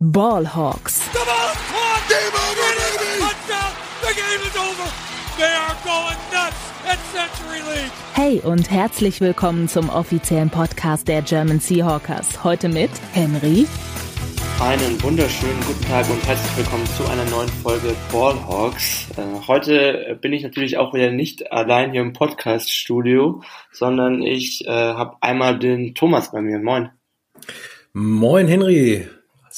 Ballhawks. The ball caught. Game over, baby. Touchdown. The game is over. They are going nuts at Century League. Hey und herzlich willkommen zum offiziellen Podcast der German Seahawkers. Heute mit Henry. Einen wunderschönen guten Tag und herzlich willkommen zu einer neuen Folge Ballhawks. Äh, heute bin ich natürlich auch wieder nicht allein hier im Podcast-Studio, sondern ich äh, habe einmal den Thomas bei mir. Moin. Moin Henry.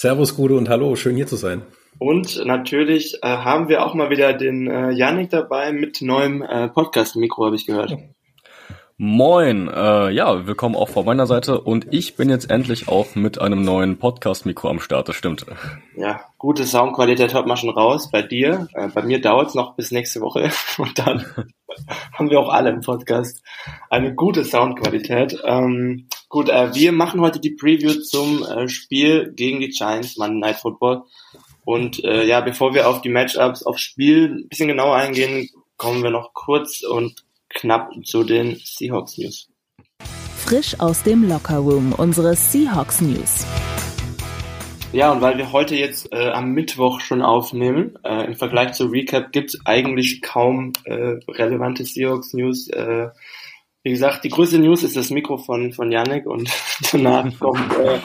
Servus, Gude und hallo, schön hier zu sein. Und natürlich äh, haben wir auch mal wieder den äh, Yannick dabei mit neuem äh, Podcast-Mikro, habe ich gehört. Moin, äh, ja, willkommen auch von meiner Seite und ich bin jetzt endlich auch mit einem neuen Podcast-Mikro am Start, das stimmt. Ja, gute Soundqualität hört man schon raus bei dir. Äh, bei mir dauert es noch bis nächste Woche und dann haben wir auch alle im Podcast eine gute Soundqualität. Ähm, Gut, äh, wir machen heute die Preview zum äh, Spiel gegen die Giants, Monday Night Football. Und äh, ja, bevor wir auf die Matchups, aufs Spiel ein bisschen genauer eingehen, kommen wir noch kurz und knapp zu den Seahawks News. Frisch aus dem Lockerroom, unsere Seahawks News. Ja, und weil wir heute jetzt äh, am Mittwoch schon aufnehmen, äh, im Vergleich zu Recap gibt es eigentlich kaum äh, relevante Seahawks News. Äh, wie gesagt, die größte News ist das Mikro von, von Yannick und danach kommt, äh,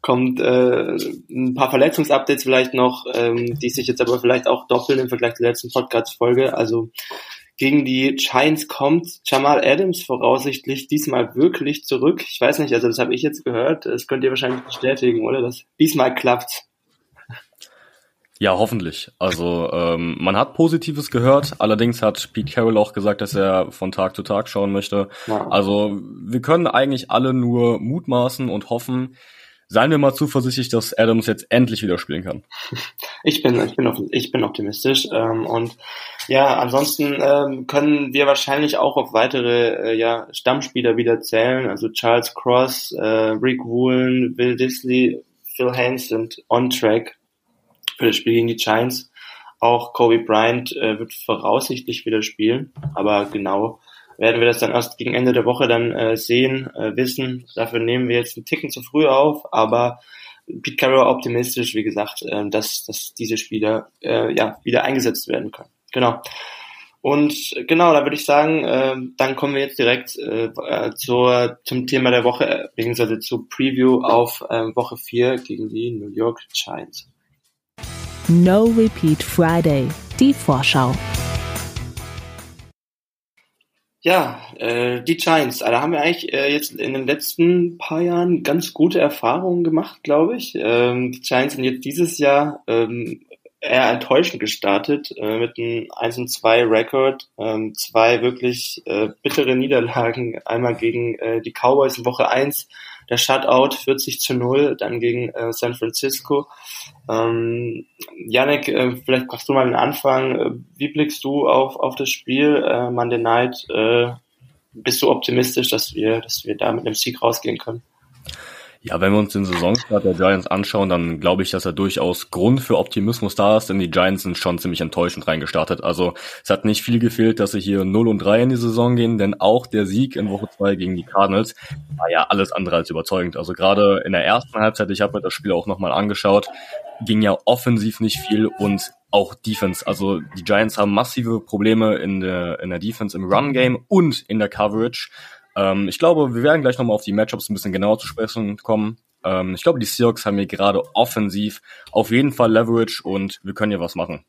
kommt äh, ein paar Verletzungsupdates vielleicht noch, ähm, die sich jetzt aber vielleicht auch doppeln im Vergleich zur letzten Podcast-Folge. Also gegen die Giants kommt Jamal Adams voraussichtlich diesmal wirklich zurück. Ich weiß nicht, also das habe ich jetzt gehört. Das könnt ihr wahrscheinlich bestätigen, oder? Das diesmal klappt. Ja, hoffentlich. Also ähm, man hat Positives gehört, allerdings hat Pete Carroll auch gesagt, dass er von Tag zu Tag schauen möchte. Ja. Also wir können eigentlich alle nur mutmaßen und hoffen. Seien wir mal zuversichtlich, dass Adams jetzt endlich wieder spielen kann. Ich bin, ich bin, ich bin optimistisch ähm, und ja, ansonsten ähm, können wir wahrscheinlich auch auf weitere äh, ja, Stammspieler wieder zählen. Also Charles Cross, äh, Rick Woolen, Will Disley, Phil Haynes sind on track für das Spiel gegen die Giants. Auch Kobe Bryant äh, wird voraussichtlich wieder spielen, aber genau werden wir das dann erst gegen Ende der Woche dann äh, sehen, äh, wissen. Dafür nehmen wir jetzt einen Ticken zu früh auf, aber Pete Carroll optimistisch, wie gesagt, äh, dass, dass diese Spieler äh, ja wieder eingesetzt werden können. Genau. Und genau, da würde ich sagen, äh, dann kommen wir jetzt direkt äh, äh zur, zum Thema der Woche, äh, beziehungsweise zur Preview auf äh, Woche 4 gegen die New York Giants. No Repeat Friday, die Vorschau. Ja, äh, die Giants, da haben wir eigentlich äh, jetzt in den letzten paar Jahren ganz gute Erfahrungen gemacht, glaube ich. Ähm, die Giants sind jetzt dieses Jahr ähm, eher enttäuschend gestartet äh, mit einem 1 und 2 Rekord, ähm, zwei wirklich äh, bittere Niederlagen, einmal gegen äh, die Cowboys in Woche 1 der Shutout 40 zu 0, dann gegen äh, San Francisco. Ähm, äh, vielleicht machst du mal den Anfang. Äh, wie blickst du auf, auf das Spiel äh, Monday Night? Äh, bist du optimistisch, dass wir, dass wir da mit einem Sieg rausgehen können? Ja, wenn wir uns den Saisonstart der Giants anschauen, dann glaube ich, dass er durchaus Grund für Optimismus da ist, denn die Giants sind schon ziemlich enttäuschend reingestartet. Also es hat nicht viel gefehlt, dass sie hier 0 und 3 in die Saison gehen, denn auch der Sieg in Woche 2 gegen die Cardinals war ja alles andere als überzeugend. Also gerade in der ersten Halbzeit, ich habe mir das Spiel auch nochmal angeschaut, ging ja offensiv nicht viel und auch Defense. Also die Giants haben massive Probleme in der, in der Defense im Run-Game und in der Coverage. Ähm, ich glaube, wir werden gleich nochmal auf die Matchups ein bisschen genauer zu sprechen kommen. Ähm, ich glaube, die Seahawks haben hier gerade offensiv auf jeden Fall Leverage und wir können hier was machen.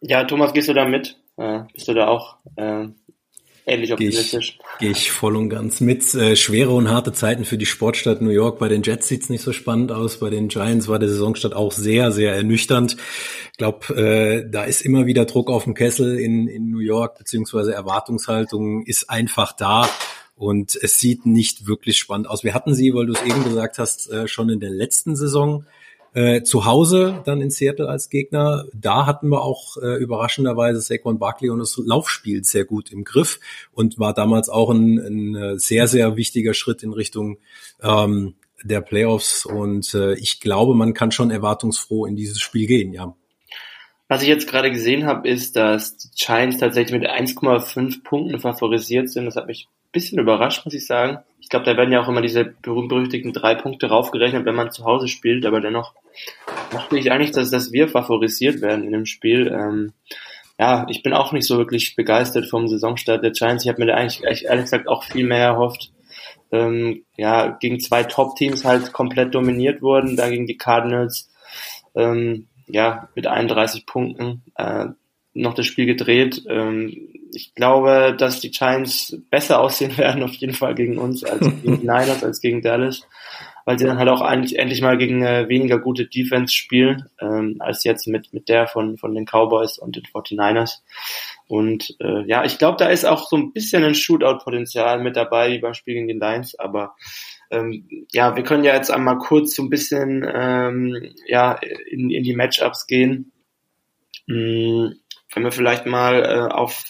Ja, Thomas, gehst du da mit? Äh, bist du da auch äh, ähnlich optimistisch. Gehe ich, geh ich voll und ganz mit. Äh, schwere und harte Zeiten für die Sportstadt New York. Bei den Jets sieht's nicht so spannend aus. Bei den Giants war der Saisonstart auch sehr, sehr ernüchternd. Ich glaube, äh, da ist immer wieder Druck auf dem Kessel in, in New York, beziehungsweise Erwartungshaltung ist einfach da. Und es sieht nicht wirklich spannend aus. Wir hatten sie, weil du es eben gesagt hast, äh, schon in der letzten Saison äh, zu Hause dann in Seattle als Gegner, da hatten wir auch äh, überraschenderweise Saquon Barkley und das Laufspiel sehr gut im Griff und war damals auch ein, ein äh, sehr, sehr wichtiger Schritt in Richtung ähm, der Playoffs und äh, ich glaube, man kann schon erwartungsfroh in dieses Spiel gehen, ja. Was ich jetzt gerade gesehen habe, ist, dass die Giants tatsächlich mit 1,5 Punkten favorisiert sind. Das hat mich ein bisschen überrascht, muss ich sagen. Ich glaube, da werden ja auch immer diese berühmt-berüchtigten drei Punkte raufgerechnet, wenn man zu Hause spielt, aber dennoch dachte ich eigentlich, dass, dass wir favorisiert werden in dem Spiel. Ähm, ja, ich bin auch nicht so wirklich begeistert vom Saisonstart der Giants. Ich habe mir da eigentlich ehrlich gesagt auch viel mehr erhofft. Ähm, ja, gegen zwei Top-Teams halt komplett dominiert wurden, da gegen die Cardinals, ähm, ja, mit 31 Punkten äh, noch das Spiel gedreht. Ähm, ich glaube, dass die Giants besser aussehen werden, auf jeden Fall gegen uns, als gegen die Niners, als gegen Dallas weil sie dann halt auch eigentlich endlich mal gegen äh, weniger gute Defense spielen, ähm, als jetzt mit, mit der von, von den Cowboys und den 49ers. Und äh, ja, ich glaube, da ist auch so ein bisschen ein Shootout-Potenzial mit dabei, wie beim Spiel gegen den Lions, aber ähm, ja, wir können ja jetzt einmal kurz so ein bisschen ähm, ja, in, in die Matchups gehen. Hm, wenn wir vielleicht mal äh, auf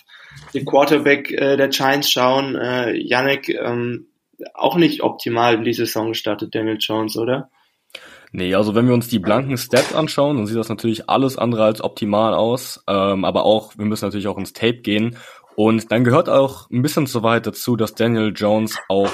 den Quarterback äh, der Giants schauen, äh, Yannick, ähm, auch nicht optimal in die Saison gestartet, Daniel Jones, oder? Nee, also wenn wir uns die blanken Stats anschauen, dann sieht das natürlich alles andere als optimal aus. Ähm, aber auch, wir müssen natürlich auch ins Tape gehen. Und dann gehört auch ein bisschen zu weit dazu, dass Daniel Jones auch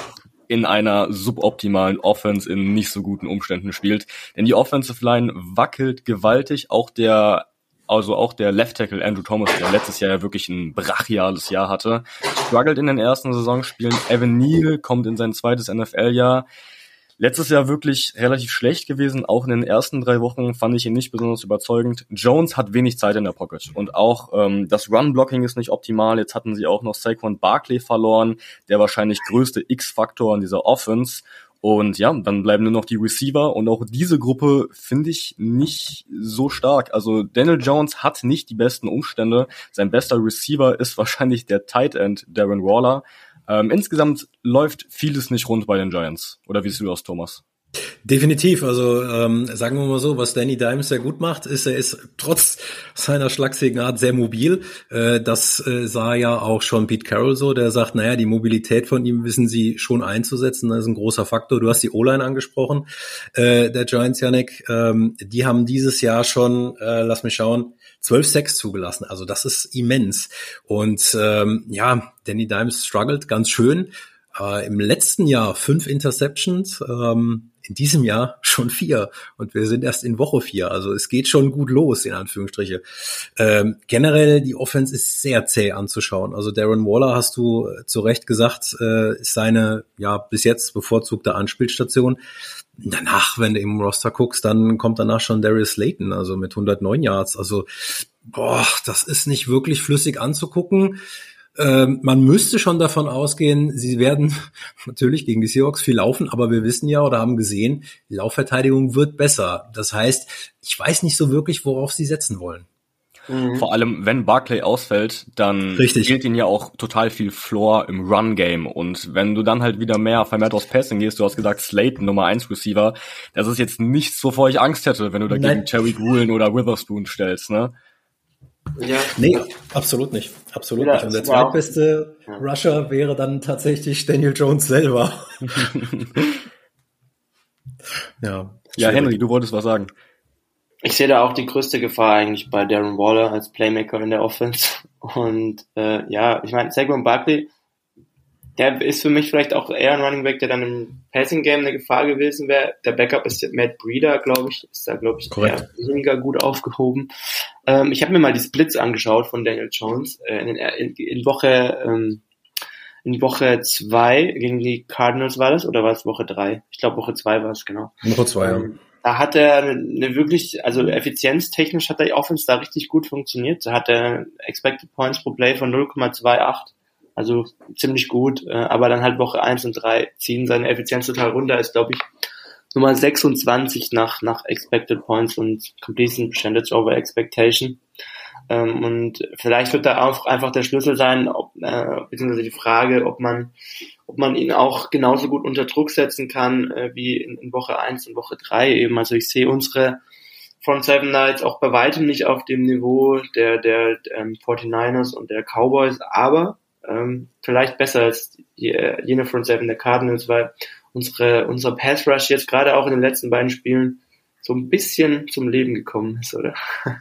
in einer suboptimalen Offense in nicht so guten Umständen spielt. Denn die Offensive Line wackelt gewaltig. Auch der also auch der Left Tackle Andrew Thomas, der letztes Jahr ja wirklich ein brachiales Jahr hatte, struggelt in den ersten Saisonspielen. Evan Neal kommt in sein zweites NFL-Jahr. Letztes Jahr wirklich relativ schlecht gewesen. Auch in den ersten drei Wochen fand ich ihn nicht besonders überzeugend. Jones hat wenig Zeit in der Pocket. Und auch ähm, das Run-Blocking ist nicht optimal. Jetzt hatten sie auch noch Saquon Barkley verloren, der wahrscheinlich größte X-Faktor in dieser Offense. Und ja, dann bleiben nur noch die Receiver und auch diese Gruppe finde ich nicht so stark. Also Daniel Jones hat nicht die besten Umstände. Sein bester Receiver ist wahrscheinlich der Tight End Darren Waller. Ähm, insgesamt läuft vieles nicht rund bei den Giants. Oder wie siehst du das, Thomas? Definitiv. Also ähm, sagen wir mal so, was Danny Dimes sehr gut macht, ist, er ist trotz seiner schlagsigen Art sehr mobil. Äh, das äh, sah ja auch schon Pete Carroll so, der sagt, naja, die Mobilität von ihm wissen sie schon einzusetzen. Das ist ein großer Faktor. Du hast die O-Line angesprochen, äh, der Giants, Yannick. Ähm, die haben dieses Jahr schon, äh, lass mich schauen, 12 Sacks zugelassen. Also das ist immens. Und ähm, ja, Danny Dimes struggelt ganz schön. Äh, Im letzten Jahr fünf Interceptions. Ähm, in diesem Jahr schon vier und wir sind erst in Woche vier. Also es geht schon gut los, in Anführungsstriche. Ähm, generell, die Offense ist sehr zäh anzuschauen. Also Darren Waller, hast du äh, zu Recht gesagt, äh, ist seine ja bis jetzt bevorzugte Anspielstation. Danach, wenn du im Roster guckst, dann kommt danach schon Darius Layton, also mit 109 Yards. Also, boah, das ist nicht wirklich flüssig anzugucken. Ähm, man müsste schon davon ausgehen, sie werden natürlich gegen die Seahawks viel laufen, aber wir wissen ja oder haben gesehen, die Laufverteidigung wird besser. Das heißt, ich weiß nicht so wirklich, worauf sie setzen wollen. Mhm. Vor allem, wenn Barclay ausfällt, dann Richtig. fehlt ihnen ja auch total viel Floor im Run-Game. Und wenn du dann halt wieder mehr vermehrt aus Passing gehst, du hast gesagt, Slayton, Nummer 1 Receiver, das ist jetzt nichts, wovor ich Angst hätte, wenn du dagegen Terry Woolen oder Witherspoon stellst, ne? Ja. Nee, absolut nicht. Absolut ja, nicht. Und der zweitbeste ja. Rusher wäre dann tatsächlich Daniel Jones selber. ja. Ja, Henry, du wolltest was sagen. Ich sehe da auch die größte Gefahr eigentlich bei Darren Waller als Playmaker in der Offense. Und äh, ja, ich meine, Saquon Barkley der ist für mich vielleicht auch eher ein Running Back, der dann im Passing Game eine Gefahr gewesen wäre. Der Backup ist Matt Breeder, glaube ich, ist da glaube ich eher weniger gut aufgehoben. Ähm, ich habe mir mal die Splits angeschaut von Daniel Jones äh, in, in, in, Woche ähm, in Woche zwei gegen die Cardinals war das oder war es Woche drei? Ich glaube Woche zwei war es genau. Woche zwei. Ähm, ja. Da hat er eine wirklich, also effizienztechnisch hat der Offense da richtig gut funktioniert. Da hat er Expected Points pro Play von 0,28 also ziemlich gut, äh, aber dann halt Woche eins und drei ziehen seine Effizienz total runter, ist glaube ich Nummer 26 nach, nach Expected Points und Completion Percentage over Expectation. Ähm, und vielleicht wird da auch einfach der Schlüssel sein, ob, äh, beziehungsweise die Frage, ob man, ob man ihn auch genauso gut unter Druck setzen kann, äh, wie in, in Woche eins und Woche drei eben. Also ich sehe unsere Front Seven Knights auch bei weitem nicht auf dem Niveau der, der ähm, 49ers und der Cowboys, aber ähm, vielleicht besser als die, äh, jene Front Seven der Cardinals, weil unsere, unser Pass Rush jetzt gerade auch in den letzten beiden Spielen so ein bisschen zum Leben gekommen ist, oder?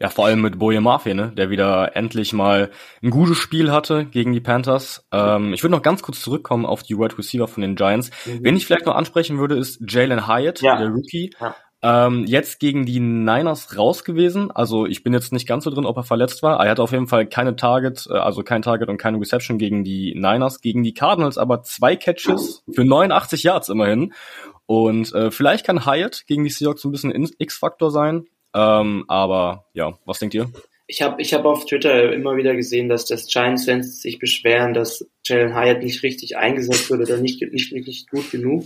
Ja, vor allem mit Boje Mafe, ne, der wieder endlich mal ein gutes Spiel hatte gegen die Panthers. Ähm, ich würde noch ganz kurz zurückkommen auf die Wide Receiver von den Giants. Mhm. Wen ich vielleicht noch ansprechen würde, ist Jalen Hyatt, ja. der Rookie. Ja. Ähm, jetzt gegen die Niners raus gewesen. Also ich bin jetzt nicht ganz so drin, ob er verletzt war. Er hatte auf jeden Fall keine Target, äh, also kein Target und keine Reception gegen die Niners. Gegen die Cardinals aber zwei Catches für 89 Yards immerhin. Und äh, vielleicht kann Hyatt gegen die Seahawks ein bisschen X-Faktor sein. Ähm, aber ja, was denkt ihr? Ich habe ich hab auf Twitter immer wieder gesehen, dass das Giants-Fans sich beschweren, dass Jalen Hyatt nicht richtig eingesetzt wird oder nicht, nicht, nicht gut genug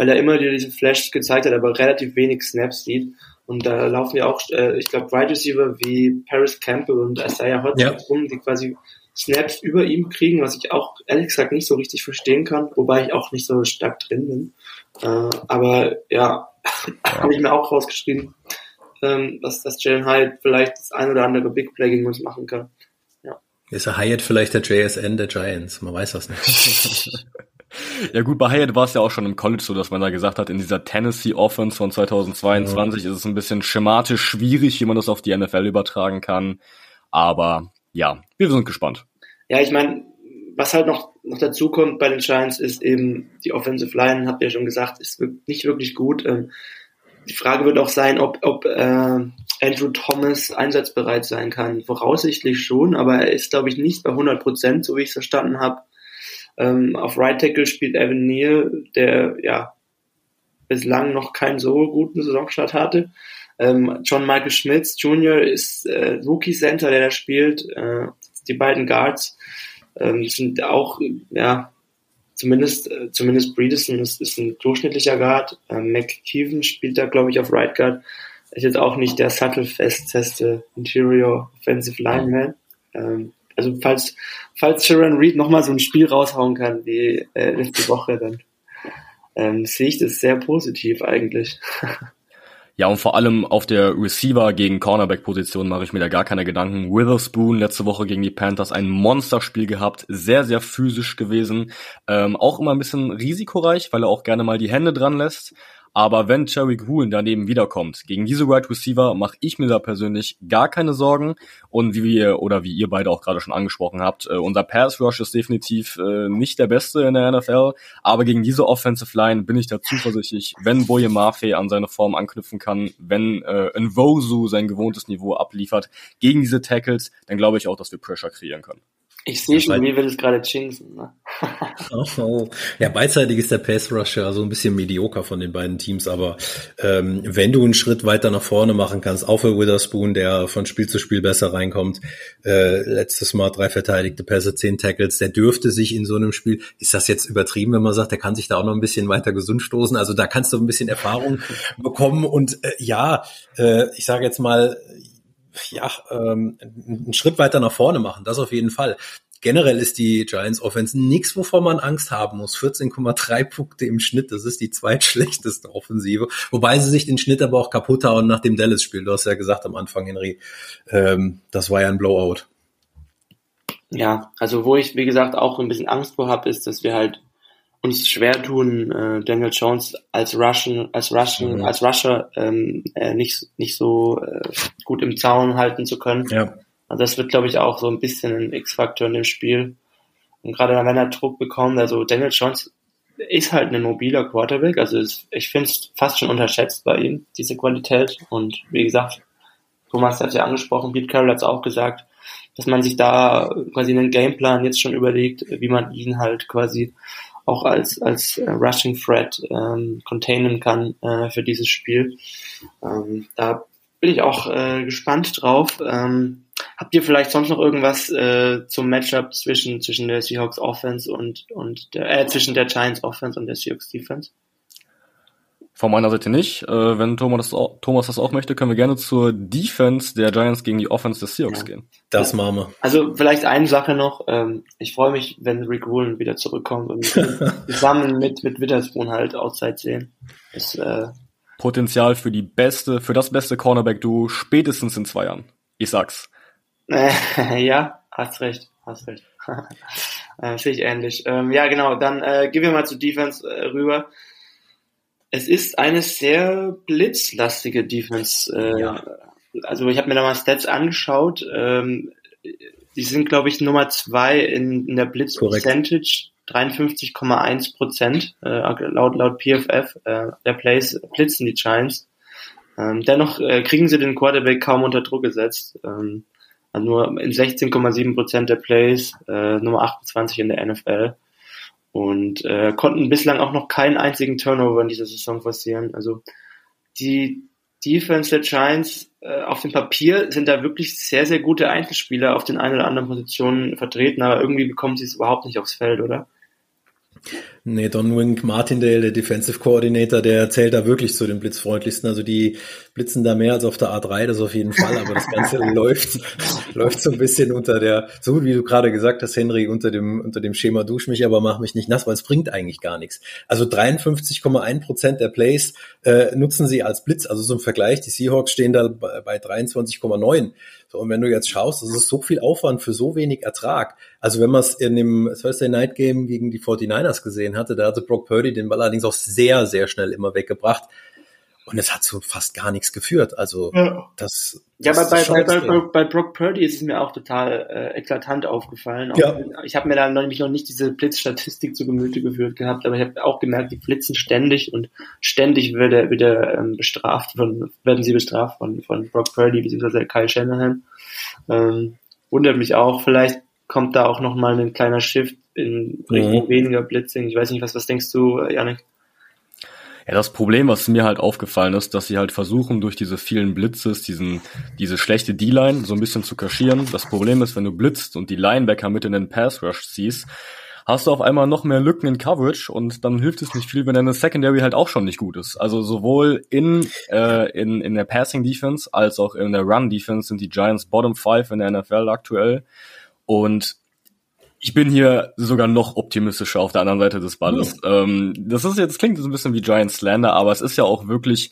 weil er immer diese Flash gezeigt hat, aber relativ wenig Snaps sieht. Und da laufen ja auch, äh, ich glaube, Wide Receiver wie Paris Campbell und Isaiah Hodgins ja. rum, die quasi Snaps über ihm kriegen, was ich auch ehrlich gesagt nicht so richtig verstehen kann, wobei ich auch nicht so stark drin bin. Äh, aber ja, habe ich mir auch rausgeschrieben, ähm, dass, dass Jalen Hyatt vielleicht das ein oder andere Big Play gegen uns machen kann. Ja. Ist er Hyatt vielleicht der JSN der Giants? Man weiß das nicht. Ja gut, bei Hyatt war es ja auch schon im College so, dass man da gesagt hat, in dieser Tennessee Offense von 2022 ja. ist es ein bisschen schematisch schwierig, wie man das auf die NFL übertragen kann. Aber ja, wir sind gespannt. Ja, ich meine, was halt noch, noch dazu kommt bei den Giants ist eben die Offensive Line, habt ihr ja schon gesagt, ist nicht wirklich gut. Ähm, die Frage wird auch sein, ob, ob äh, Andrew Thomas einsatzbereit sein kann. Voraussichtlich schon, aber er ist, glaube ich, nicht bei 100 Prozent, so wie ich es verstanden habe. Ähm, auf Right Tackle spielt Evan Neal, der ja bislang noch keinen so guten Saisonstart hatte. Ähm, John Michael Schmitz Jr. ist äh, Rookie Center, der da spielt. Äh, die beiden Guards ähm, sind auch, ja, zumindest, äh, zumindest Breedison ist, ist ein durchschnittlicher Guard. Ähm, McKeeven spielt da, glaube ich, auf Right Guard. Ist jetzt auch nicht der subtle festeste Interior Offensive Lineman. Ähm, also falls, falls Sharon Reed nochmal so ein Spiel raushauen kann wie äh, letzte Woche, dann ähm, sehe ich das sehr positiv eigentlich. Ja, und vor allem auf der Receiver gegen Cornerback-Position mache ich mir da gar keine Gedanken. Witherspoon letzte Woche gegen die Panthers ein Monsterspiel gehabt, sehr, sehr physisch gewesen. Ähm, auch immer ein bisschen risikoreich, weil er auch gerne mal die Hände dran lässt. Aber wenn Cherry Gruen daneben wiederkommt, gegen diese Wide right Receiver mache ich mir da persönlich gar keine Sorgen. Und wie wir oder wie ihr beide auch gerade schon angesprochen habt, äh, unser Pass Rush ist definitiv äh, nicht der beste in der NFL. Aber gegen diese Offensive Line bin ich da zuversichtlich, wenn Boye Mafe an seine Form anknüpfen kann, wenn äh, Nvosu sein gewohntes Niveau abliefert gegen diese Tackles, dann glaube ich auch, dass wir Pressure kreieren können. Ich sehe schon, wie will es gerade jinxen. Ne? oh, oh. Ja, beidseitig ist der Pass Rusher also ein bisschen medioker von den beiden Teams, aber ähm, wenn du einen Schritt weiter nach vorne machen kannst, auch für Witherspoon, der von Spiel zu Spiel besser reinkommt, äh, letztes Mal drei verteidigte Pässe, zehn Tackles, der dürfte sich in so einem Spiel, ist das jetzt übertrieben, wenn man sagt, der kann sich da auch noch ein bisschen weiter gesund stoßen, also da kannst du ein bisschen Erfahrung bekommen und äh, ja, äh, ich sage jetzt mal, ja, ähm, einen Schritt weiter nach vorne machen, das auf jeden Fall. Generell ist die Giants Offense nichts, wovor man Angst haben muss. 14,3 Punkte im Schnitt, das ist die zweitschlechteste Offensive. Wobei sie sich den Schnitt aber auch kaputt hauen nach dem Dallas-Spiel. Du hast ja gesagt am Anfang, Henry, ähm, das war ja ein Blowout. Ja, also wo ich, wie gesagt, auch ein bisschen Angst vor habe, ist, dass wir halt uns schwer tun, äh, Daniel Jones als Russian, als Russian, mhm. als Rusher ähm, äh, nicht nicht so äh, gut im Zaun halten zu können. Ja. Also das wird, glaube ich, auch so ein bisschen ein X-Faktor in dem Spiel. Und gerade wenn er Druck bekommt, also Daniel Jones ist halt ein mobiler Quarterback, also ist, ich finde es fast schon unterschätzt bei ihm, diese Qualität. Und wie gesagt, Thomas hat es ja angesprochen, Pete Carroll hat es auch gesagt, dass man sich da quasi einen Gameplan jetzt schon überlegt, wie man ihn halt quasi auch als, als äh, Rushing Threat ähm, containen kann äh, für dieses Spiel. Ähm, da bin ich auch äh, gespannt drauf. Ähm, habt ihr vielleicht sonst noch irgendwas äh, zum Matchup zwischen, zwischen der Seahawks Offense und, und der, äh, zwischen der Giants Offense und der Seahawks Defense? Von meiner Seite nicht. Äh, wenn Thomas das, auch, Thomas das auch möchte, können wir gerne zur Defense der Giants gegen die Offense des Seahawks ja. gehen. Das machen wir. Also vielleicht eine Sache noch. Ähm, ich freue mich, wenn Rick Woolen wieder zurückkommt und zusammen mit, mit Witherspoon halt Outside sehen. Das, äh, Potenzial für die beste, für das beste Cornerback-Duo spätestens in zwei Jahren. Ich sag's. ja, hast recht, hast recht. äh, Sehe ich ähnlich. Ähm, ja, genau, dann äh, gehen wir mal zur Defense äh, rüber. Es ist eine sehr blitzlastige Defense. Äh, ja. also ich habe mir da mal Stats angeschaut. Ähm, die sind, glaube ich, Nummer zwei in, in der Blitz Percentage, 53,1 Prozent äh, laut laut PFF äh, der Plays blitzen die Giants. Ähm, dennoch äh, kriegen sie den Quarterback kaum unter Druck gesetzt. Ähm, also nur in 16,7 Prozent der Plays, äh, Nummer 28 in der NFL und äh, konnten bislang auch noch keinen einzigen Turnover in dieser Saison passieren. Also die Defense der Giants äh, auf dem Papier sind da wirklich sehr, sehr gute Einzelspieler auf den einen oder anderen Positionen vertreten, aber irgendwie bekommen sie es überhaupt nicht aufs Feld, oder? Nee, Don Wink Martindale, der Defensive Coordinator, der zählt da wirklich zu den blitzfreundlichsten. Also die blitzen da mehr als auf der A3, das auf jeden Fall, aber das Ganze läuft, läuft so ein bisschen unter der, so wie du gerade gesagt hast, Henry, unter dem, unter dem Schema dusch mich, aber mach mich nicht nass, weil es bringt eigentlich gar nichts. Also 53,1 Prozent der Plays äh, nutzen sie als Blitz, also so ein Vergleich, die Seahawks stehen da bei, bei 23,9. So, und wenn du jetzt schaust, das ist so viel Aufwand für so wenig Ertrag. Also wenn man es in dem Thursday Night Game gegen die 49ers gesehen hatte, da hatte Brock Purdy den Ball allerdings auch sehr, sehr schnell immer weggebracht. Und es hat so fast gar nichts geführt. Also ja. das. Ja, das bei, bei, bei, bei, bei Brock Purdy ist es mir auch total äh, eklatant aufgefallen. Auch, ja. Ich habe mir da nämlich noch nicht diese Blitzstatistik zu Gemüte geführt gehabt, aber ich habe auch gemerkt, die blitzen ständig und ständig wird er, wird er ähm, bestraft von, werden sie bestraft von, von Brock Purdy bzw. Kyle Shanahan. Ähm, wundert mich auch. Vielleicht kommt da auch noch mal ein kleiner Shift in Richtung mhm. weniger Blitzing. Ich weiß nicht, was, was denkst du, Janik? Ja, das Problem, was mir halt aufgefallen ist, dass sie halt versuchen, durch diese vielen Blitzes, diesen, diese schlechte D-Line so ein bisschen zu kaschieren. Das Problem ist, wenn du blitzt und die Linebacker mit in den Pass Rush ziehst, hast du auf einmal noch mehr Lücken in Coverage und dann hilft es nicht viel, wenn deine Secondary halt auch schon nicht gut ist. Also sowohl in, äh, in, in der Passing Defense als auch in der Run Defense sind die Giants Bottom Five in der NFL aktuell. Und ich bin hier sogar noch optimistischer auf der anderen Seite des Balles. Mhm. Ähm, das ist jetzt klingt so ein bisschen wie Giant Slander, aber es ist ja auch wirklich,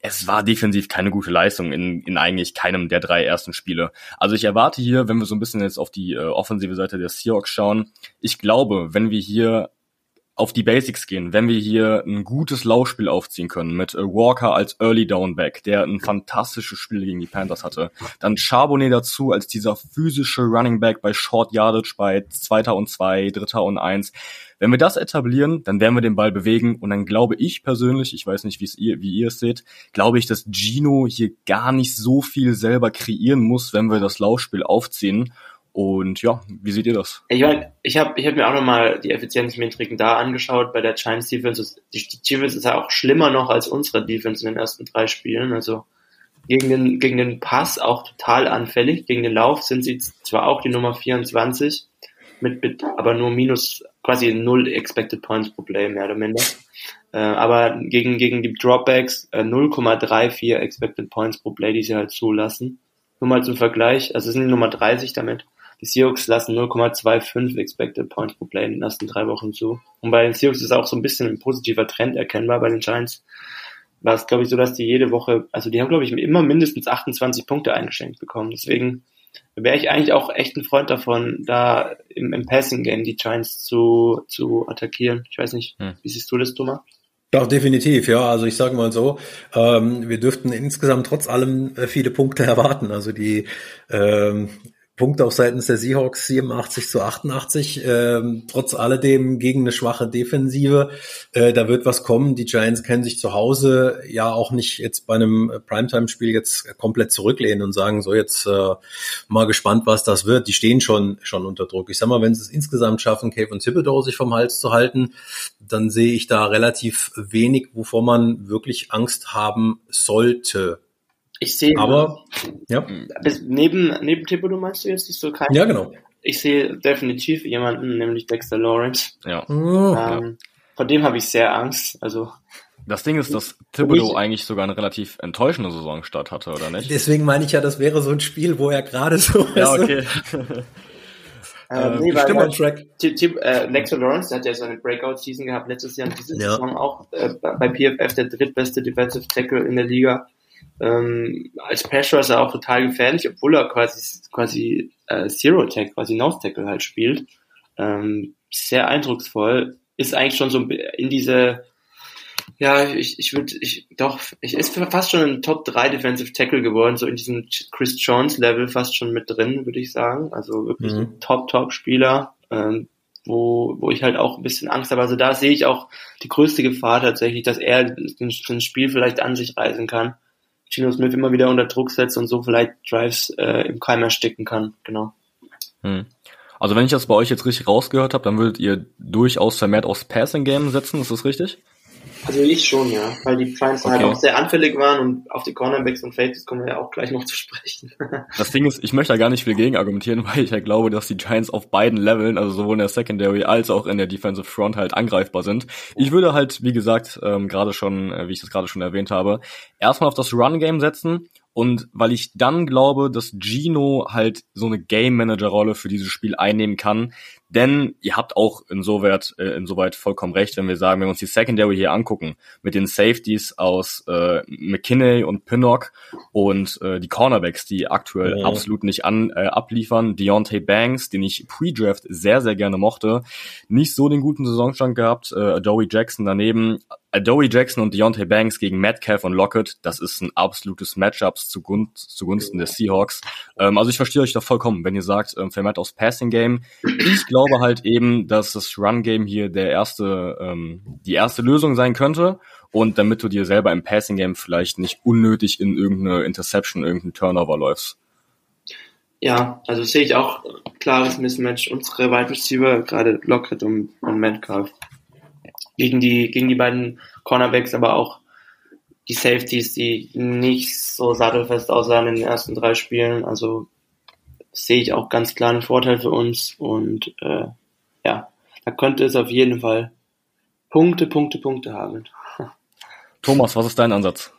es war defensiv keine gute Leistung in, in eigentlich keinem der drei ersten Spiele. Also ich erwarte hier, wenn wir so ein bisschen jetzt auf die äh, offensive Seite der Seahawks schauen, ich glaube, wenn wir hier auf die Basics gehen, wenn wir hier ein gutes Laufspiel aufziehen können mit äh, Walker als Early Down Back, der ein fantastisches Spiel gegen die Panthers hatte, dann Charbonnet dazu als dieser physische Running Back bei Short Yardage bei Zweiter und Zwei, Dritter und Eins. Wenn wir das etablieren, dann werden wir den Ball bewegen und dann glaube ich persönlich, ich weiß nicht, ihr, wie ihr es seht, glaube ich, dass Gino hier gar nicht so viel selber kreieren muss, wenn wir das Laufspiel aufziehen und ja, wie seht ihr das? Ich meine, ich habe ich hab mir auch nochmal die Effizienzmetriken da angeschaut bei der Giants Defense. Die, Defense ist ja auch schlimmer noch als unsere Defense in den ersten drei Spielen. Also gegen den, gegen den Pass auch total anfällig. Gegen den Lauf sind sie zwar auch die Nummer 24, mit, mit aber nur minus quasi null Expected Points pro Play, mehr oder minder. Äh, aber gegen, gegen die Dropbacks äh, 0,34 Expected Points pro Play, die sie halt zulassen. Nur mal zum Vergleich, also sind die Nummer 30 damit. Die Seahawks lassen 0,25 Expected Points pro Play in den ersten drei Wochen zu. Und bei den Seahawks ist auch so ein bisschen ein positiver Trend erkennbar. Bei den Giants war es, glaube ich, so, dass die jede Woche, also die haben, glaube ich, immer mindestens 28 Punkte eingeschenkt bekommen. Deswegen wäre ich eigentlich auch echt ein Freund davon, da im, im Passing Game die Giants zu, zu attackieren. Ich weiß nicht, hm. wie siehst du das, Thomas? Doch, definitiv, ja. Also ich sage mal so, ähm, wir dürften insgesamt trotz allem äh, viele Punkte erwarten. Also die ähm, Punkte auf seitens der Seahawks 87 zu 88, ähm, trotz alledem gegen eine schwache Defensive. Äh, da wird was kommen. Die Giants können sich zu Hause ja auch nicht jetzt bei einem Primetime-Spiel jetzt komplett zurücklehnen und sagen, so jetzt äh, mal gespannt, was das wird. Die stehen schon schon unter Druck. Ich sag mal, wenn sie es insgesamt schaffen, Cave und Thibodeau sich vom Hals zu halten, dann sehe ich da relativ wenig, wovor man wirklich Angst haben sollte. Ich sehe. Aber, ja. Bis, neben, neben Thibodeau meinst du jetzt, siehst du keinen? Ja, genau. Ich sehe definitiv jemanden, nämlich Dexter Lawrence. Ja. Oh. Ähm, von dem habe ich sehr Angst. Also. Das Ding ist, dass Thibodeau eigentlich sogar eine relativ enttäuschende Saisonstart hatte, oder nicht? Deswegen meine ich ja, das wäre so ein Spiel, wo er gerade so. Ja, okay. Ähm, nee, weil halt, Track. Äh, Lexer Lawrence, der hat ja so eine Breakout-Season gehabt letztes Jahr und diese ja. Saison auch äh, bei PFF der drittbeste Defensive Tackle in der Liga. Ähm, als Pressure ist er auch total gefährlich, obwohl er quasi quasi äh, Zero Tag, quasi Nose Tackle halt spielt. Ähm, sehr eindrucksvoll. Ist eigentlich schon so in diese Ja, ich, ich würde, ich, doch, ich ist fast schon ein Top 3 Defensive Tackle geworden, so in diesem Chris Jones Level fast schon mit drin, würde ich sagen. Also wirklich mhm. ein Top, Top Spieler, ähm, wo, wo ich halt auch ein bisschen Angst habe. Also da sehe ich auch die größte Gefahr tatsächlich, dass er ein Spiel vielleicht an sich reißen kann. Gino Smith immer wieder unter Druck setzt und so vielleicht Drives äh, im Keim ersticken kann, genau. Hm. Also wenn ich das bei euch jetzt richtig rausgehört habe, dann würdet ihr durchaus vermehrt aufs Passing Game setzen, ist das richtig? Also ich schon, ja, weil die Giants halt okay. halt auch sehr anfällig waren und auf die Cornerbacks und Safeties kommen wir ja auch gleich noch zu sprechen. das Ding ist, ich möchte da gar nicht viel gegen argumentieren, weil ich halt glaube, dass die Giants auf beiden Leveln, also sowohl in der Secondary als auch in der Defensive Front halt angreifbar sind. Ich würde halt, wie gesagt, ähm, gerade schon, äh, wie ich das gerade schon erwähnt habe, erstmal auf das Run-Game setzen und weil ich dann glaube, dass Gino halt so eine Game Manager Rolle für dieses Spiel einnehmen kann, denn ihr habt auch insoweit, äh, insoweit vollkommen recht, wenn wir sagen, wenn wir uns die Secondary hier angucken, mit den Safeties aus äh, McKinney und Pinnock und äh, die Cornerbacks, die aktuell ja. absolut nicht an, äh, abliefern, Deontay Banks, den ich pre-Draft sehr, sehr gerne mochte, nicht so den guten Saisonstand gehabt, äh, Joey Jackson daneben, Adoe Jackson und Deontay Banks gegen Metcalf und Lockett, das ist ein absolutes Matchup zugun zugunsten der Seahawks. Ähm, also ich verstehe euch da vollkommen, wenn ihr sagt, ähm, vermehrt aufs Passing Game. Ich glaube halt eben, dass das Run Game hier der erste, ähm, die erste Lösung sein könnte. Und damit du dir selber im Passing Game vielleicht nicht unnötig in irgendeine Interception, irgendeinen Turnover läufst. Ja, also sehe ich auch klares Mismatch. Unsere Wide Receiver, gerade Lockett und, und Metcalf gegen die, gegen die beiden Cornerbacks, aber auch die Safeties, die nicht so sattelfest aussahen in den ersten drei Spielen. Also sehe ich auch ganz klar einen Vorteil für uns und äh, ja, da könnte es auf jeden Fall Punkte, Punkte, Punkte haben. Thomas, was ist dein Ansatz?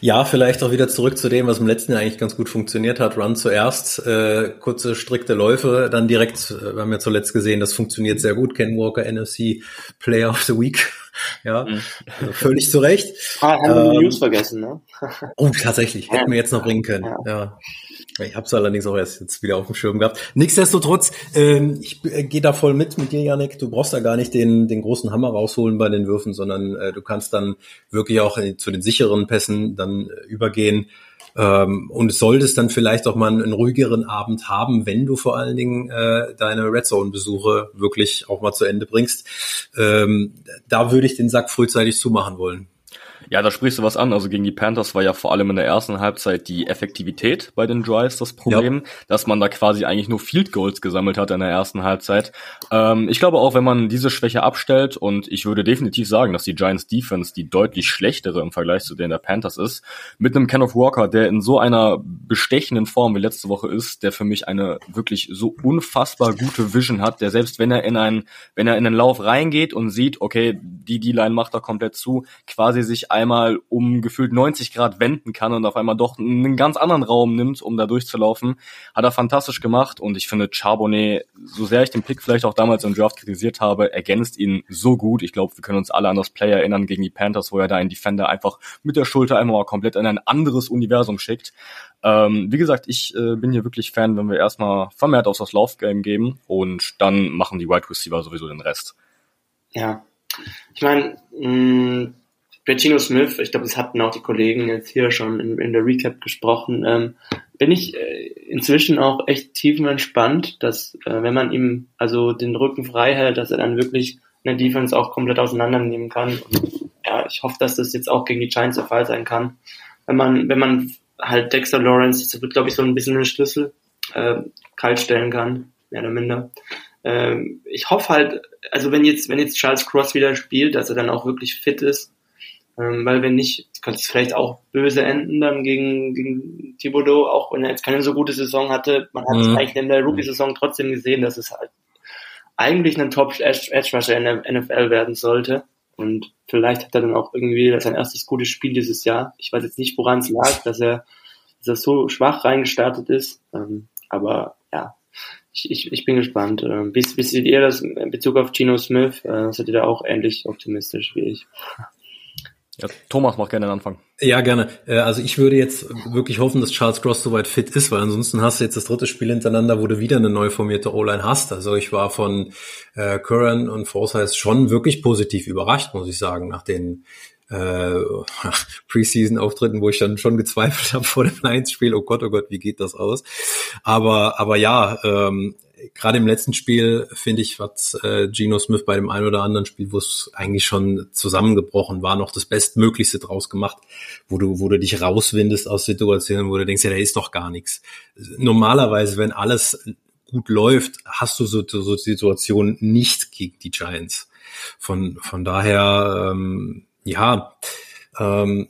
Ja, vielleicht auch wieder zurück zu dem, was im letzten Jahr eigentlich ganz gut funktioniert hat. Run zuerst, äh, kurze, strikte Läufe, dann direkt, äh, wir haben ja zuletzt gesehen, das funktioniert sehr gut. Ken Walker, NFC Player of the Week. ja, mhm. also völlig zu Recht. Ah, haben wir ähm, News vergessen, ne? oh, tatsächlich, hätten wir jetzt noch bringen können. Ja. ja. Ich habe es allerdings auch erst jetzt wieder auf dem Schirm gehabt. Nichtsdestotrotz, ähm, ich äh, gehe da voll mit mit dir, Janik. Du brauchst da gar nicht den, den großen Hammer rausholen bei den Würfen, sondern äh, du kannst dann wirklich auch in, zu den sicheren Pässen dann äh, übergehen. Ähm, und solltest dann vielleicht auch mal einen, einen, ruhigeren Abend haben, wenn du vor allen Dingen äh, deine Red Zone-Besuche wirklich auch mal zu Ende bringst. Ähm, da würde ich den Sack frühzeitig zumachen wollen. Ja, da sprichst du was an. Also gegen die Panthers war ja vor allem in der ersten Halbzeit die Effektivität bei den Drives das Problem, ja. dass man da quasi eigentlich nur Field Goals gesammelt hat in der ersten Halbzeit. Ähm, ich glaube auch, wenn man diese Schwäche abstellt und ich würde definitiv sagen, dass die Giants Defense die deutlich schlechtere im Vergleich zu denen der Panthers ist, mit einem Kenneth Walker, der in so einer bestechenden Form wie letzte Woche ist, der für mich eine wirklich so unfassbar gute Vision hat, der selbst wenn er in einen, wenn er in den Lauf reingeht und sieht, okay, die D-Line macht da komplett zu, quasi sich einmal um gefühlt 90 Grad wenden kann und auf einmal doch einen ganz anderen Raum nimmt, um da durchzulaufen. Hat er fantastisch gemacht und ich finde Charbonnet, so sehr ich den Pick vielleicht auch damals im Draft kritisiert habe, ergänzt ihn so gut. Ich glaube, wir können uns alle an das Play erinnern gegen die Panthers, wo er da einen Defender einfach mit der Schulter einmal mal komplett in ein anderes Universum schickt. Ähm, wie gesagt, ich äh, bin hier wirklich Fan, wenn wir erstmal vermehrt aus das Laufgame geben und dann machen die Wide Receiver sowieso den Rest. Ja, ich meine, Gino Smith, ich glaube, das hatten auch die Kollegen jetzt hier schon in, in der Recap gesprochen, ähm, bin ich äh, inzwischen auch echt tiefenentspannt, dass äh, wenn man ihm also den Rücken frei hält, dass er dann wirklich eine Defense auch komplett auseinandernehmen kann. Und, ja, ich hoffe, dass das jetzt auch gegen die Giants der Fall sein kann. Wenn man, wenn man halt Dexter Lawrence, das wird glaube ich so ein bisschen ein Schlüssel, äh, kalt stellen kann, mehr oder minder. Ähm, ich hoffe halt, also wenn jetzt, wenn jetzt Charles Cross wieder spielt, dass er dann auch wirklich fit ist ähm, weil wenn nicht, könnte es vielleicht auch böse enden dann gegen, gegen Thibodeau, auch wenn er jetzt keine so gute Saison hatte. Man hat es mhm. eigentlich in der Rookie-Saison trotzdem gesehen, dass es halt eigentlich ein Top-Edge-Rusher in der NFL werden sollte. Und vielleicht hat er dann auch irgendwie sein erstes gutes Spiel dieses Jahr. Ich weiß jetzt nicht, woran es lag, dass er, dass er so schwach reingestartet ist. Ähm, aber ja, ich, ich, ich bin gespannt. Ähm, wie, wie seht ihr das in Bezug auf Gino Smith? Äh, seid ihr da auch ähnlich optimistisch wie ich? Ja, Thomas macht gerne den Anfang. Ja, gerne. Äh, also ich würde jetzt wirklich hoffen, dass Charles Cross soweit fit ist, weil ansonsten hast du jetzt das dritte Spiel hintereinander, wo du wieder eine neu formierte O-Line hast. Also ich war von äh, Curran und Forsyth schon wirklich positiv überrascht, muss ich sagen, nach den äh, Preseason-Auftritten, wo ich dann schon gezweifelt habe vor dem Lions-Spiel. Oh Gott, oh Gott, wie geht das aus? Aber, aber ja, ähm, gerade im letzten Spiel finde ich, was äh, Geno Smith bei dem einen oder anderen Spiel, wo es eigentlich schon zusammengebrochen war, noch das Bestmöglichste draus gemacht, wo du, wo du dich rauswindest aus Situationen, wo du denkst, ja, da ist doch gar nichts. Normalerweise, wenn alles gut läuft, hast du so, so Situationen nicht gegen die Giants. Von, von daher, ähm, ja, ähm,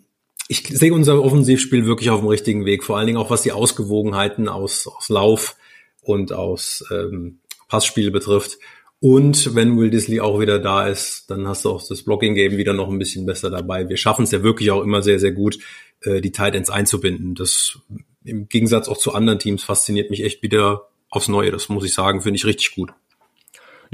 ich sehe unser Offensivspiel wirklich auf dem richtigen Weg, vor allen Dingen auch was die Ausgewogenheiten aus, aus Lauf und aus ähm, Passspiel betrifft. Und wenn Will Disley auch wieder da ist, dann hast du auch das Blocking-Game wieder noch ein bisschen besser dabei. Wir schaffen es ja wirklich auch immer sehr, sehr gut, äh, die Tight Ends einzubinden. Das im Gegensatz auch zu anderen Teams fasziniert mich echt wieder aufs Neue. Das muss ich sagen, finde ich richtig gut.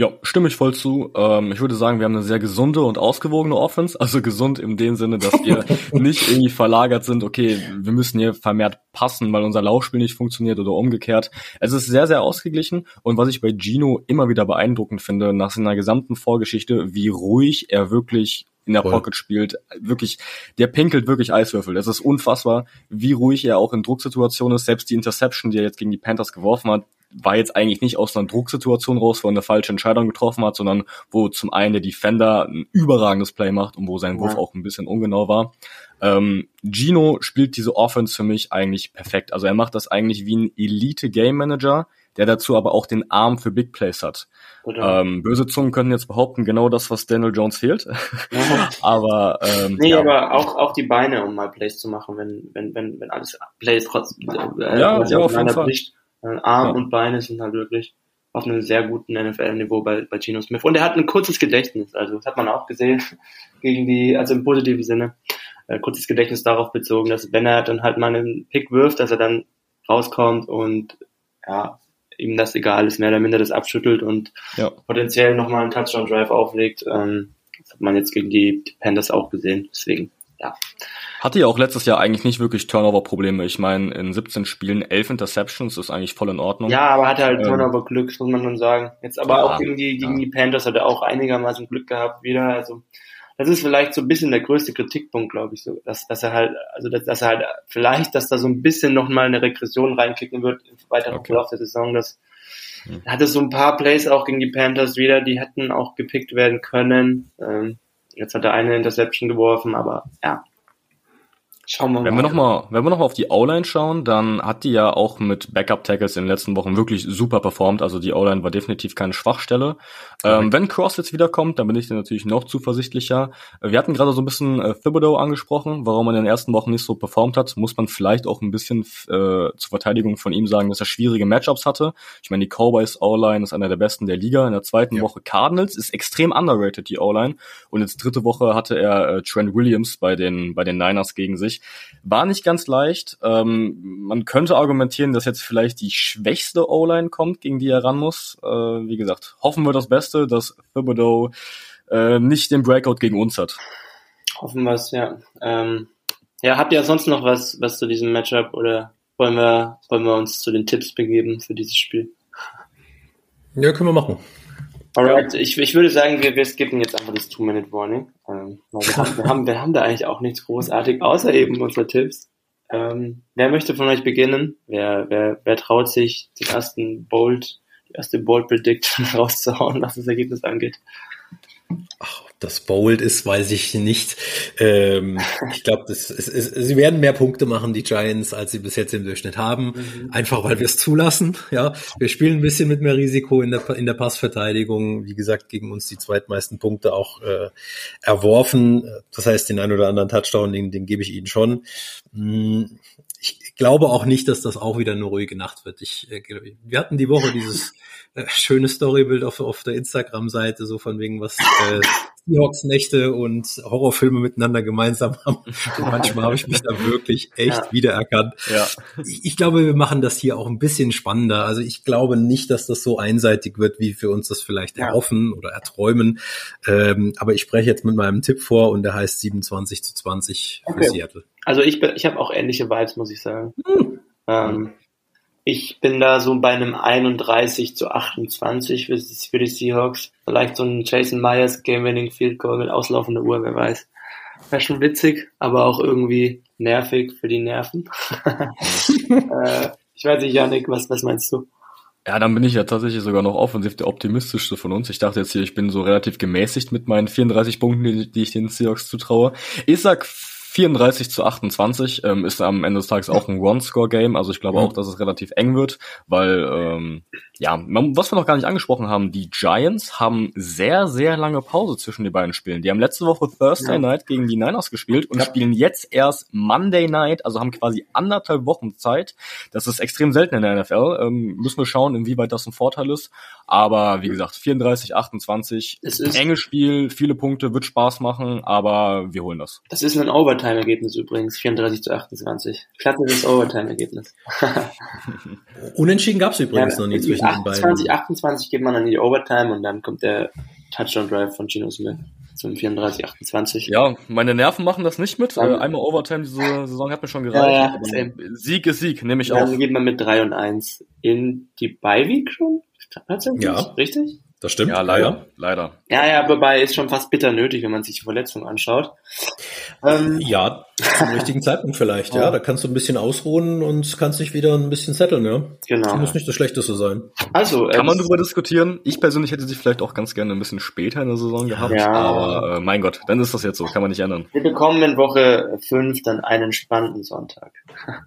Ja, stimme ich voll zu. Ähm, ich würde sagen, wir haben eine sehr gesunde und ausgewogene Offense. Also gesund in dem Sinne, dass wir nicht irgendwie verlagert sind, okay, wir müssen hier vermehrt passen, weil unser Laufspiel nicht funktioniert oder umgekehrt. Es ist sehr, sehr ausgeglichen und was ich bei Gino immer wieder beeindruckend finde, nach seiner gesamten Vorgeschichte, wie ruhig er wirklich in der Pocket spielt. Wirklich, der pinkelt wirklich Eiswürfel. Es ist unfassbar, wie ruhig er auch in Drucksituationen ist. Selbst die Interception, die er jetzt gegen die Panthers geworfen hat, war jetzt eigentlich nicht aus einer Drucksituation raus, wo er eine falsche Entscheidung getroffen hat, sondern wo zum einen der Defender ein überragendes Play macht und wo sein Wurf ja. auch ein bisschen ungenau war. Ähm, Gino spielt diese Offense für mich eigentlich perfekt. Also er macht das eigentlich wie ein Elite Game Manager, der dazu aber auch den Arm für Big Plays hat. Ähm, böse Zungen können jetzt behaupten, genau das, was Daniel Jones fehlt. aber ähm, nee, ja. aber auch auch die Beine, um mal Plays zu machen, wenn wenn wenn wenn alles Plays trotz äh, ja, ja auf jeden Fall. bricht. Arm ja. und Beine sind halt wirklich auf einem sehr guten NFL-Niveau bei, bei Gino Smith. Und er hat ein kurzes Gedächtnis, also das hat man auch gesehen, gegen die, also im positiven Sinne, äh, kurzes Gedächtnis darauf bezogen, dass wenn er dann halt mal einen Pick wirft, dass er dann rauskommt und ja, ihm das egal ist, mehr oder minder das abschüttelt und ja. potenziell nochmal einen Touchdown-Drive auflegt. Ähm, das hat man jetzt gegen die Panthers auch gesehen. Deswegen, ja. Hatte ja auch letztes Jahr eigentlich nicht wirklich Turnover-Probleme. Ich meine, in 17 Spielen 11 Interceptions ist eigentlich voll in Ordnung. Ja, aber hatte halt ähm, Turnover-Glück, muss man schon sagen. Jetzt aber ja, auch gegen die, gegen ja. die Panthers hat er auch einigermaßen Glück gehabt wieder. Also das ist vielleicht so ein bisschen der größte Kritikpunkt, glaube ich, so, dass, dass er halt, also dass, dass er halt vielleicht, dass da so ein bisschen nochmal eine Regression reinkicken wird im weiteren okay. Verlauf der Saison. Das hm. hatte so ein paar Plays auch gegen die Panthers wieder, die hätten auch gepickt werden können. Ähm, jetzt hat er eine Interception geworfen, aber ja, Schauen wir mal. Wenn wir nochmal, wenn wir noch mal auf die O-Line schauen, dann hat die ja auch mit Backup-Tackles in den letzten Wochen wirklich super performt. Also die O-Line war definitiv keine Schwachstelle. Ähm, wenn Cross jetzt wiederkommt, dann bin ich dann natürlich noch zuversichtlicher. Wir hatten gerade so ein bisschen äh, Thibodeau angesprochen, warum er in den ersten Wochen nicht so performt hat. Muss man vielleicht auch ein bisschen äh, zur Verteidigung von ihm sagen, dass er schwierige Matchups hatte. Ich meine, die Cowboys O-Line ist einer der besten der Liga. In der zweiten ja. Woche Cardinals ist extrem underrated, die O-Line. Und jetzt dritte Woche hatte er äh, Trent Williams bei den, bei den Niners gegen sich. War nicht ganz leicht. Ähm, man könnte argumentieren, dass jetzt vielleicht die schwächste O-Line kommt, gegen die er ran muss. Äh, wie gesagt, hoffen wir das Beste, dass Thibodeau äh, nicht den Breakout gegen uns hat. Hoffen wir es, ja. Ähm, ja, habt ihr sonst noch was, was zu diesem Matchup oder wollen wir, wollen wir uns zu den Tipps begeben für dieses Spiel? Ja, können wir machen. Alright, ich, ich würde sagen, wir, wir skippen jetzt einfach das Two-Minute-Warning. Ähm, wir, haben, wir, haben, wir haben da eigentlich auch nichts großartig, außer eben unsere Tipps. Ähm, wer möchte von euch beginnen? Wer, wer, wer traut sich, den ersten Bold, die erste Bold Prediction rauszuhauen, was das Ergebnis angeht? Ach, das bold ist, weiß ich nicht. Ähm, ich glaube, sie werden mehr Punkte machen, die Giants, als sie bis jetzt im Durchschnitt haben. Mhm. Einfach weil wir es zulassen. Ja, wir spielen ein bisschen mit mehr Risiko in der, in der Passverteidigung. Wie gesagt, gegen uns die zweitmeisten Punkte auch äh, erworfen. Das heißt, den einen oder anderen Touchdown, den, den gebe ich ihnen schon. Ich glaube auch nicht, dass das auch wieder eine ruhige Nacht wird. Ich, äh, wir hatten die Woche dieses äh, schöne Storybild auf, auf der Instagram-Seite, so von wegen, was äh, Seahawks-Nächte und Horrorfilme miteinander gemeinsam haben. Und manchmal habe ich mich da wirklich echt ja. wiedererkannt. Ja. Ich, ich, glaube, wir machen das hier auch ein bisschen spannender. Also ich glaube nicht, dass das so einseitig wird, wie wir uns das vielleicht ja. erhoffen oder erträumen. Ähm, aber ich spreche jetzt mit meinem Tipp vor und der heißt 27 zu 20 für okay. Seattle. Also ich, ich habe auch ähnliche Vibes, muss ich sagen. Hm. Ähm, ich bin da so bei einem 31 zu 28 für, für die Seahawks. Vielleicht so ein Jason Myers Game-Winning Field Goal mit auslaufender Uhr, wer weiß. wäre schon witzig, aber auch irgendwie nervig für die Nerven. äh, ich weiß nicht, Janik, was, was meinst du? Ja, dann bin ich ja tatsächlich sogar noch offensiv der optimistischste von uns. Ich dachte jetzt hier, ich bin so relativ gemäßigt mit meinen 34 Punkten, die, die ich den Seahawks zutraue. Ich sag 34 zu 28 ähm, ist am Ende des Tages auch ein One-Score-Game. Also ich glaube auch, dass es relativ eng wird, weil ähm, ja, man, was wir noch gar nicht angesprochen haben, die Giants haben sehr, sehr lange Pause zwischen den beiden Spielen. Die haben letzte Woche Thursday ja. Night gegen die Niners gespielt und ja. spielen jetzt erst Monday Night, also haben quasi anderthalb Wochen Zeit. Das ist extrem selten in der NFL. Ähm, müssen wir schauen, inwieweit das ein Vorteil ist. Aber wie gesagt, 34, 28, es ist enges Spiel, viele Punkte, wird Spaß machen, aber wir holen das. Das ist ein Over Overtime-Ergebnis übrigens, 34 zu 28. Klassisches Overtime-Ergebnis. Unentschieden gab es übrigens ja, noch nie zwischen 28, den beiden. 28, 28 geht man dann in die Overtime und dann kommt der Touchdown-Drive von Gino Smith zum 34, 28. Ja, meine Nerven machen das nicht mit. Dann, Einmal Overtime diese Saison hat mir schon gereicht. Ja, ja, Sieg ist Sieg, nehme ich dann auch. Dann geht man mit 3 und 1 in die Bye-Week schon? Tatsächlich? Ja. Richtig? Das stimmt. Ja, leider, ja. leider. Ja, ja, wobei ist schon fast bitter nötig, wenn man sich die Verletzung anschaut. Ähm, ja, zum richtigen Zeitpunkt vielleicht, ja. ja. Da kannst du ein bisschen ausruhen und kannst dich wieder ein bisschen setteln, ja. Genau. Das muss nicht das Schlechteste sein. Also, kann man darüber diskutieren. Ich persönlich hätte sie vielleicht auch ganz gerne ein bisschen später in der Saison gehabt, ja. aber äh, mein Gott, dann ist das jetzt so, kann man nicht ändern. Wir bekommen in Woche 5 dann einen spannenden Sonntag.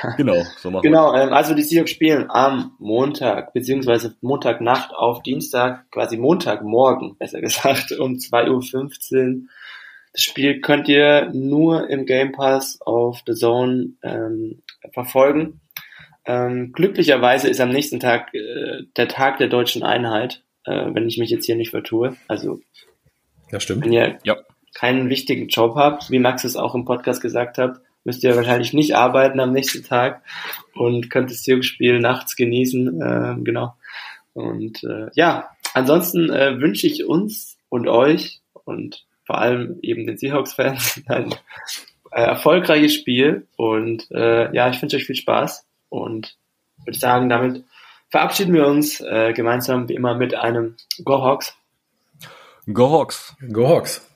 Genau, so machen Genau, ähm, also die Seahawks spielen am Montag, beziehungsweise Montagnacht auf Dienstag, quasi Montagmorgen, besser gesagt, um 2.15 Uhr. Das Spiel könnt ihr nur im Game Pass auf The Zone ähm, verfolgen. Ähm, glücklicherweise ist am nächsten Tag äh, der Tag der deutschen Einheit, äh, wenn ich mich jetzt hier nicht vertue. Also ja, stimmt. wenn ihr ja. keinen wichtigen Job habt, wie Max es auch im Podcast gesagt hat, müsst ihr wahrscheinlich nicht arbeiten am nächsten Tag und könnt das Zirkusspiel nachts genießen. Äh, genau. Und äh, ja, ansonsten äh, wünsche ich uns und euch und vor allem eben den Seahawks-Fans ein äh, erfolgreiches Spiel. Und äh, ja, ich wünsche euch viel Spaß und würde sagen, damit verabschieden wir uns äh, gemeinsam wie immer mit einem Go Hawks. Go Hawks. Go Hawks.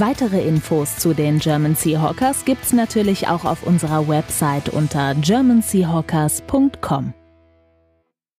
Weitere Infos zu den German Seahawkers gibt's natürlich auch auf unserer Website unter germanseahawkers.com.